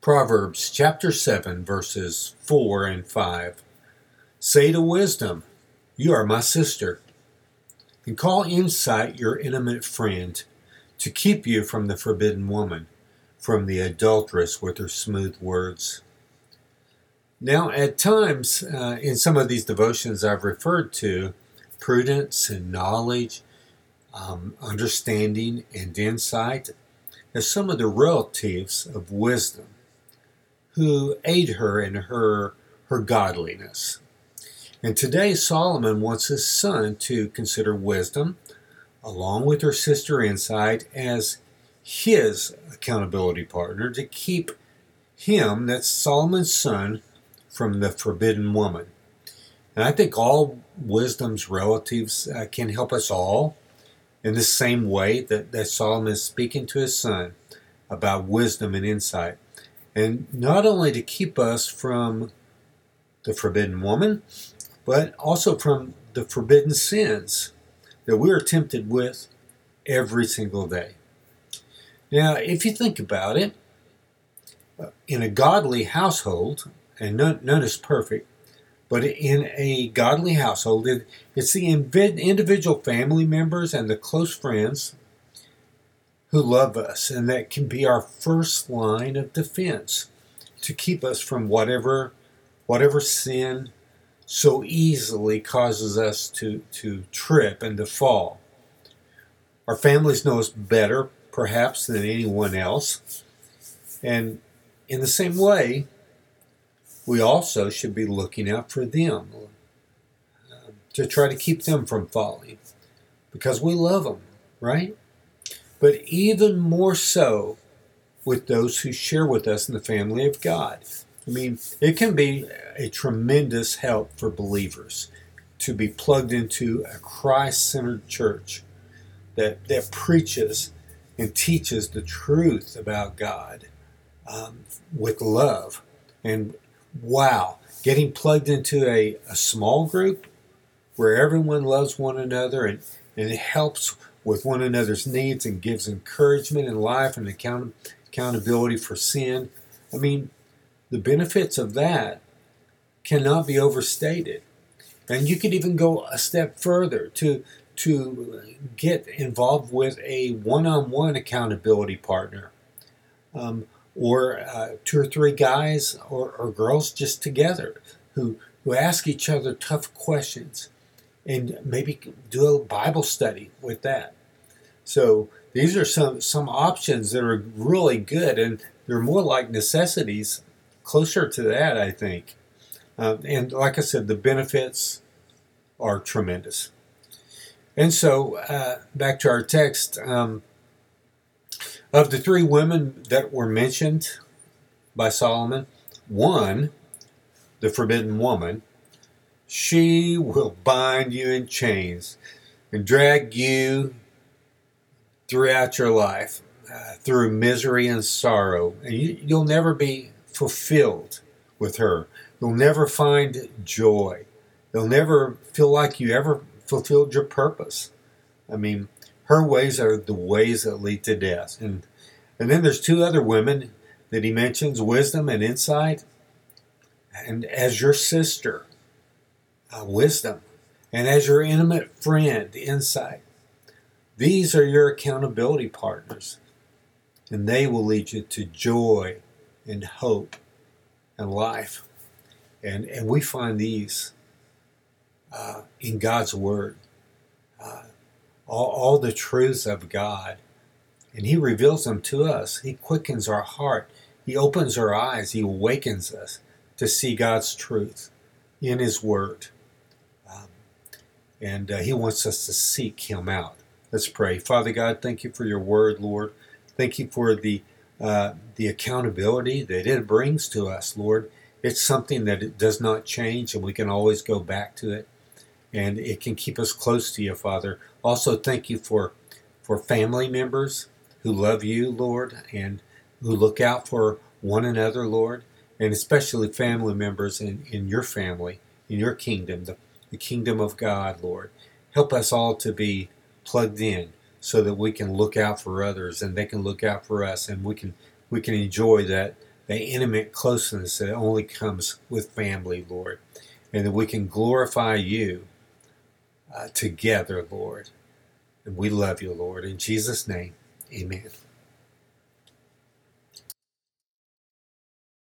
Proverbs chapter 7, verses 4 and 5. Say to wisdom, You are my sister, and call insight your intimate friend, to keep you from the forbidden woman, from the adulteress with her smooth words. Now, at times uh, in some of these devotions I've referred to, prudence and knowledge, um, understanding and insight as some of the relatives of wisdom who aid her in her, her godliness. And today, Solomon wants his son to consider wisdom, along with her sister Insight, as his accountability partner to keep him, that's Solomon's son, from the forbidden woman. And I think all wisdom's relatives uh, can help us all in the same way that, that Solomon is speaking to his son about wisdom and insight and not only to keep us from the forbidden woman, but also from the forbidden sins that we are tempted with every single day. Now, if you think about it, uh, in a godly household, and none, none is perfect, but in a godly household, it, it's the individual family members and the close friends who love us, and that can be our first line of defense to keep us from whatever whatever sin so easily causes us to, to trip and to fall. Our families know us better, perhaps, than anyone else. And in the same way, we also should be looking out for them uh, to try to keep them from falling because we love them, right? But even more so with those who share with us in the family of God. I mean, it can be a tremendous help for believers to be plugged into a Christ centered church that, that preaches and teaches the truth about God um, with love. And wow, getting plugged into a, a small group where everyone loves one another and, and it helps with one another's needs and gives encouragement in life and account- accountability for sin. I mean, the benefits of that cannot be overstated. And you could even go a step further to to get involved with a one-on-one accountability partner, um, or uh, two or three guys or, or girls just together who who ask each other tough questions and maybe do a Bible study with that. So these are some some options that are really good, and they're more like necessities, closer to that, I think. Uh, and like I said, the benefits are tremendous. And so, uh, back to our text. Um, of the three women that were mentioned by Solomon, one, the forbidden woman, she will bind you in chains and drag you throughout your life uh, through misery and sorrow. And you, you'll never be fulfilled with her. You'll never find joy. You'll never feel like you ever fulfilled your purpose. I mean, her ways are the ways that lead to death. And and then there's two other women that he mentions, wisdom and insight. And as your sister, uh, wisdom, and as your intimate friend, insight. These are your accountability partners, and they will lead you to joy and hope and life. And, and we find these uh, in God's Word, uh, all, all the truths of God. And He reveals them to us. He quickens our heart, He opens our eyes, He awakens us to see God's truth in His Word and uh, He wants us to seek Him out. Let's pray. Father God, thank you for your word, Lord. Thank you for the uh, the accountability that it brings to us, Lord. It's something that it does not change, and we can always go back to it, and it can keep us close to you, Father. Also, thank you for for family members who love you, Lord, and who look out for one another, Lord, and especially family members in, in your family, in your kingdom, the the kingdom of God, Lord. Help us all to be plugged in so that we can look out for others and they can look out for us and we can we can enjoy that that intimate closeness that only comes with family, Lord. And that we can glorify you uh, together, Lord. And we love you, Lord. In Jesus' name, amen.